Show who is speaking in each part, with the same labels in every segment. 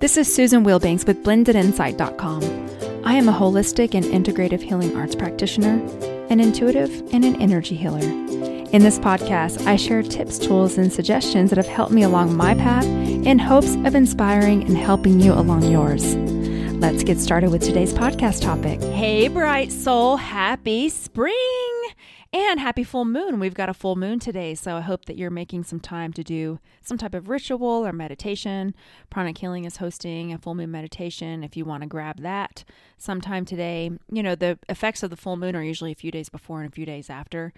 Speaker 1: This is Susan Wilbanks with blendedinsight.com. I am a holistic and integrative healing arts practitioner, an intuitive, and an energy healer. In this podcast, I share tips, tools, and suggestions that have helped me along my path in hopes of inspiring and helping you along yours. Let's get started with today's podcast topic. Hey, bright soul, happy spring! And happy full moon. We've got a full moon today, so I hope that you're making some time to do some type of ritual or meditation. Pranic Healing is hosting a full moon meditation if you want to grab that sometime today. You know, the effects of the full moon are usually a few days before and a few days after.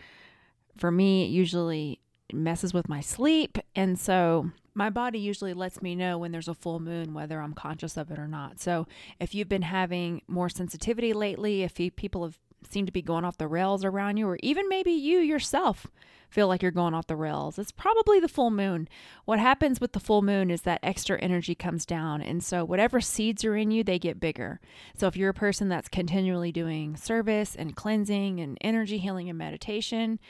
Speaker 1: For me, it usually messes with my sleep, and so my body usually lets me know when there's a full moon whether I'm conscious of it or not. So, if you've been having more sensitivity lately, if you, people have seem to be going off the rails around you, or even maybe you yourself feel like you're going off the rails. It's probably the full moon. What happens with the full moon is that extra energy comes down. And so, whatever seeds are in you, they get bigger. So, if you're a person that's continually doing service and cleansing and energy healing and meditation,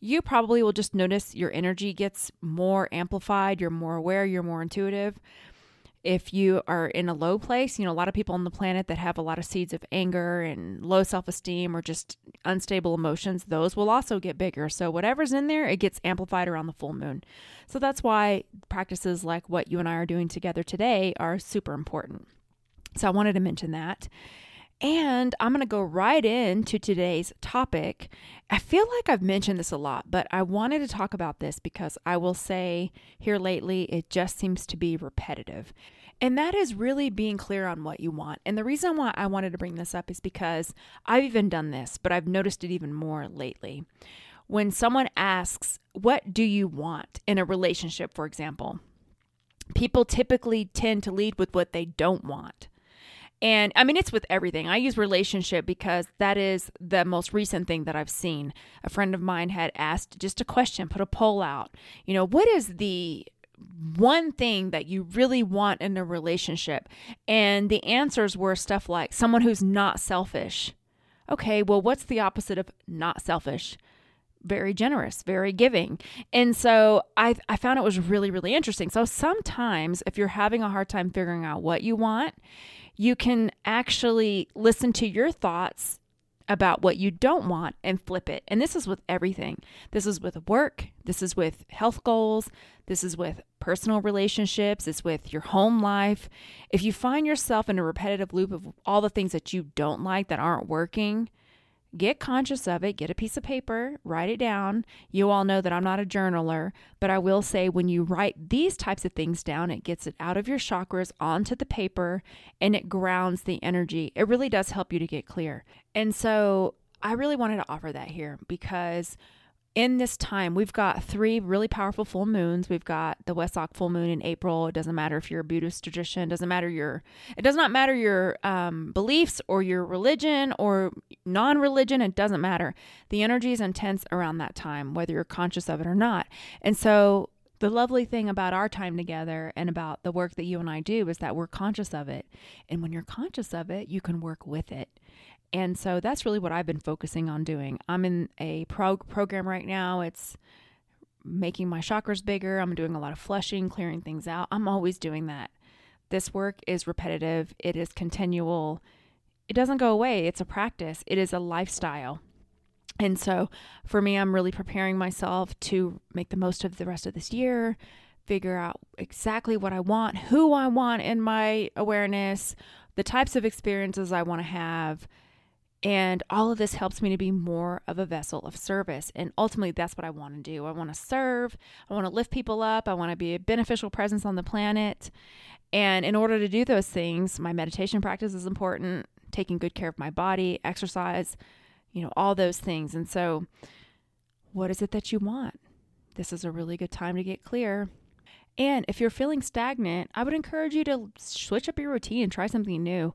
Speaker 1: you probably will just notice your energy gets more amplified. You're more aware, you're more intuitive if you are in a low place, you know, a lot of people on the planet that have a lot of seeds of anger and low self esteem or just unstable emotions, those will also get bigger. So, whatever's in there, it gets amplified around the full moon. So, that's why practices like what you and I are doing together today are super important. So, I wanted to mention that. And I'm going to go right into today's topic. I feel like I've mentioned this a lot, but I wanted to talk about this because I will say here lately, it just seems to be repetitive. And that is really being clear on what you want. And the reason why I wanted to bring this up is because I've even done this, but I've noticed it even more lately. When someone asks, What do you want in a relationship, for example? People typically tend to lead with what they don't want. And I mean, it's with everything. I use relationship because that is the most recent thing that I've seen. A friend of mine had asked just a question, put a poll out. You know, what is the one thing that you really want in a relationship? And the answers were stuff like someone who's not selfish. Okay, well, what's the opposite of not selfish? very generous, very giving. And so I, I found it was really, really interesting. So sometimes if you're having a hard time figuring out what you want, you can actually listen to your thoughts about what you don't want and flip it. And this is with everything. This is with work, this is with health goals, this is with personal relationships, it's with your home life. If you find yourself in a repetitive loop of all the things that you don't like that aren't working, Get conscious of it, get a piece of paper, write it down. You all know that I'm not a journaler, but I will say when you write these types of things down, it gets it out of your chakras onto the paper and it grounds the energy. It really does help you to get clear. And so I really wanted to offer that here because in this time, we've got three really powerful full moons. We've got the Wesak full moon in April. It doesn't matter if you're a Buddhist tradition. It doesn't matter your. It does not matter your um, beliefs or your religion or non-religion. It doesn't matter. The energy is intense around that time, whether you're conscious of it or not. And so, the lovely thing about our time together and about the work that you and I do is that we're conscious of it. And when you're conscious of it, you can work with it. And so that's really what I've been focusing on doing. I'm in a pro- program right now. It's making my chakras bigger. I'm doing a lot of flushing, clearing things out. I'm always doing that. This work is repetitive, it is continual. It doesn't go away. It's a practice, it is a lifestyle. And so for me, I'm really preparing myself to make the most of the rest of this year, figure out exactly what I want, who I want in my awareness, the types of experiences I want to have, and all of this helps me to be more of a vessel of service. And ultimately, that's what I want to do. I want to serve, I want to lift people up, I want to be a beneficial presence on the planet. And in order to do those things, my meditation practice is important, taking good care of my body, exercise, you know, all those things. And so, what is it that you want? This is a really good time to get clear. And if you're feeling stagnant, I would encourage you to switch up your routine, and try something new.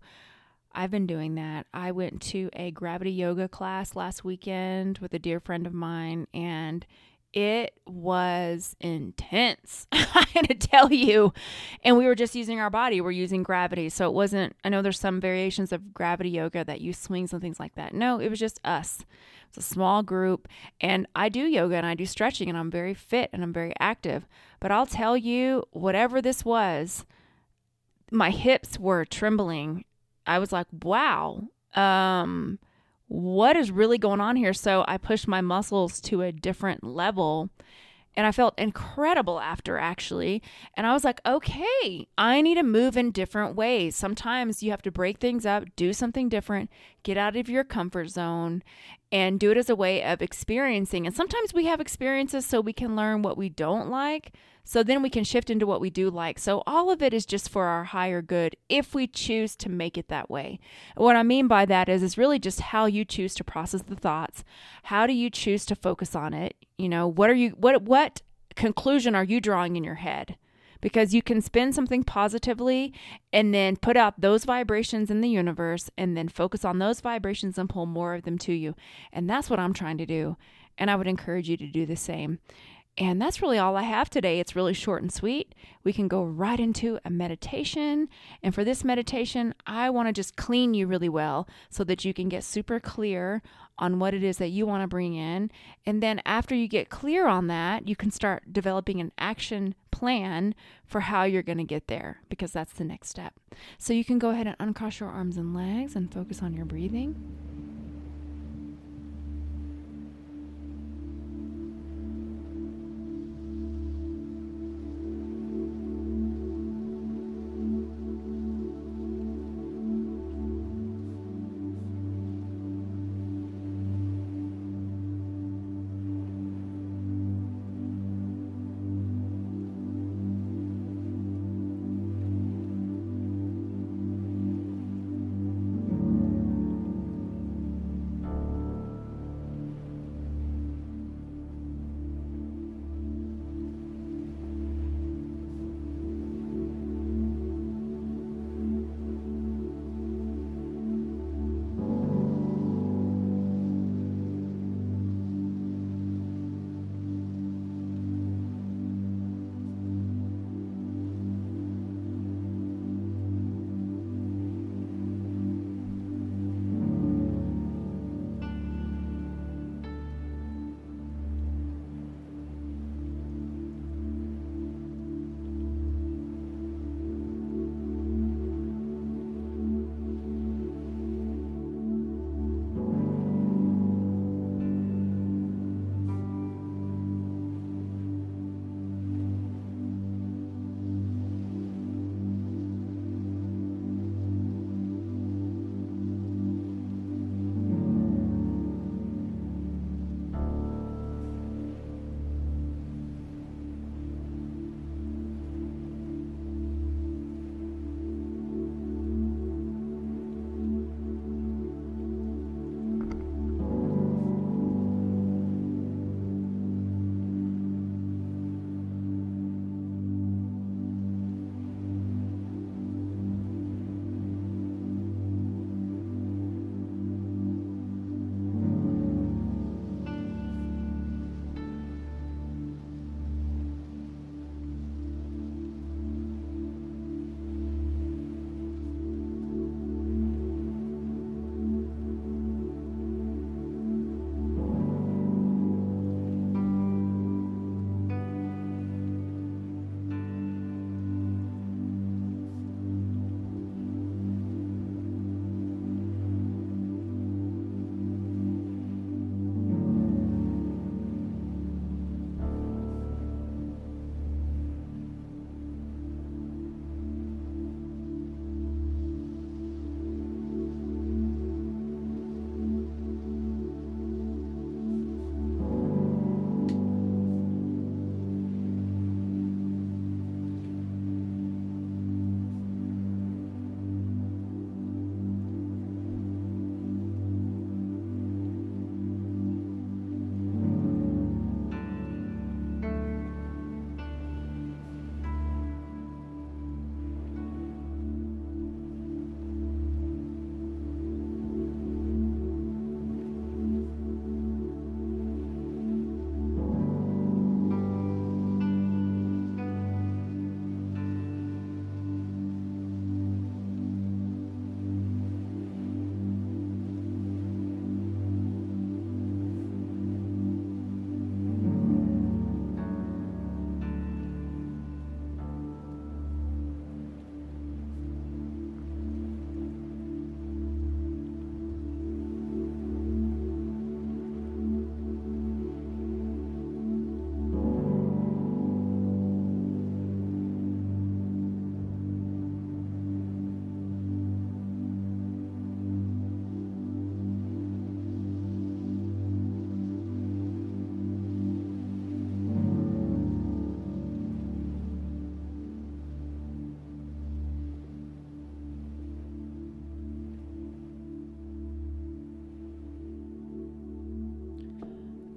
Speaker 1: I've been doing that. I went to a gravity yoga class last weekend with a dear friend of mine, and it was intense. I had to tell you. And we were just using our body, we're using gravity. So it wasn't, I know there's some variations of gravity yoga that use swings and things like that. No, it was just us. It's a small group. And I do yoga and I do stretching, and I'm very fit and I'm very active. But I'll tell you, whatever this was, my hips were trembling. I was like, wow, um, what is really going on here? So I pushed my muscles to a different level and I felt incredible after actually. And I was like, okay, I need to move in different ways. Sometimes you have to break things up, do something different, get out of your comfort zone, and do it as a way of experiencing. And sometimes we have experiences so we can learn what we don't like. So then we can shift into what we do like. So all of it is just for our higher good if we choose to make it that way. What I mean by that is it's really just how you choose to process the thoughts. How do you choose to focus on it? You know, what are you what what conclusion are you drawing in your head? Because you can spin something positively and then put out those vibrations in the universe and then focus on those vibrations and pull more of them to you. And that's what I'm trying to do. And I would encourage you to do the same. And that's really all I have today. It's really short and sweet. We can go right into a meditation. And for this meditation, I want to just clean you really well so that you can get super clear on what it is that you want to bring in. And then after you get clear on that, you can start developing an action plan for how you're going to get there because that's the next step. So you can go ahead and uncross your arms and legs and focus on your breathing.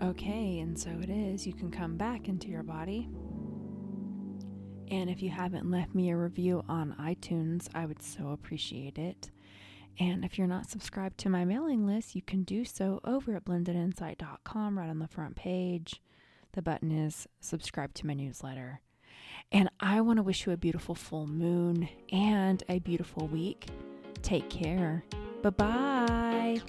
Speaker 1: Okay, and so it is. You can come back into your body. And if you haven't left me a review on iTunes, I would so appreciate it. And if you're not subscribed to my mailing list, you can do so over at blendedinsight.com right on the front page. The button is subscribe to my newsletter. And I want to wish you a beautiful full moon and a beautiful week. Take care. Bye bye.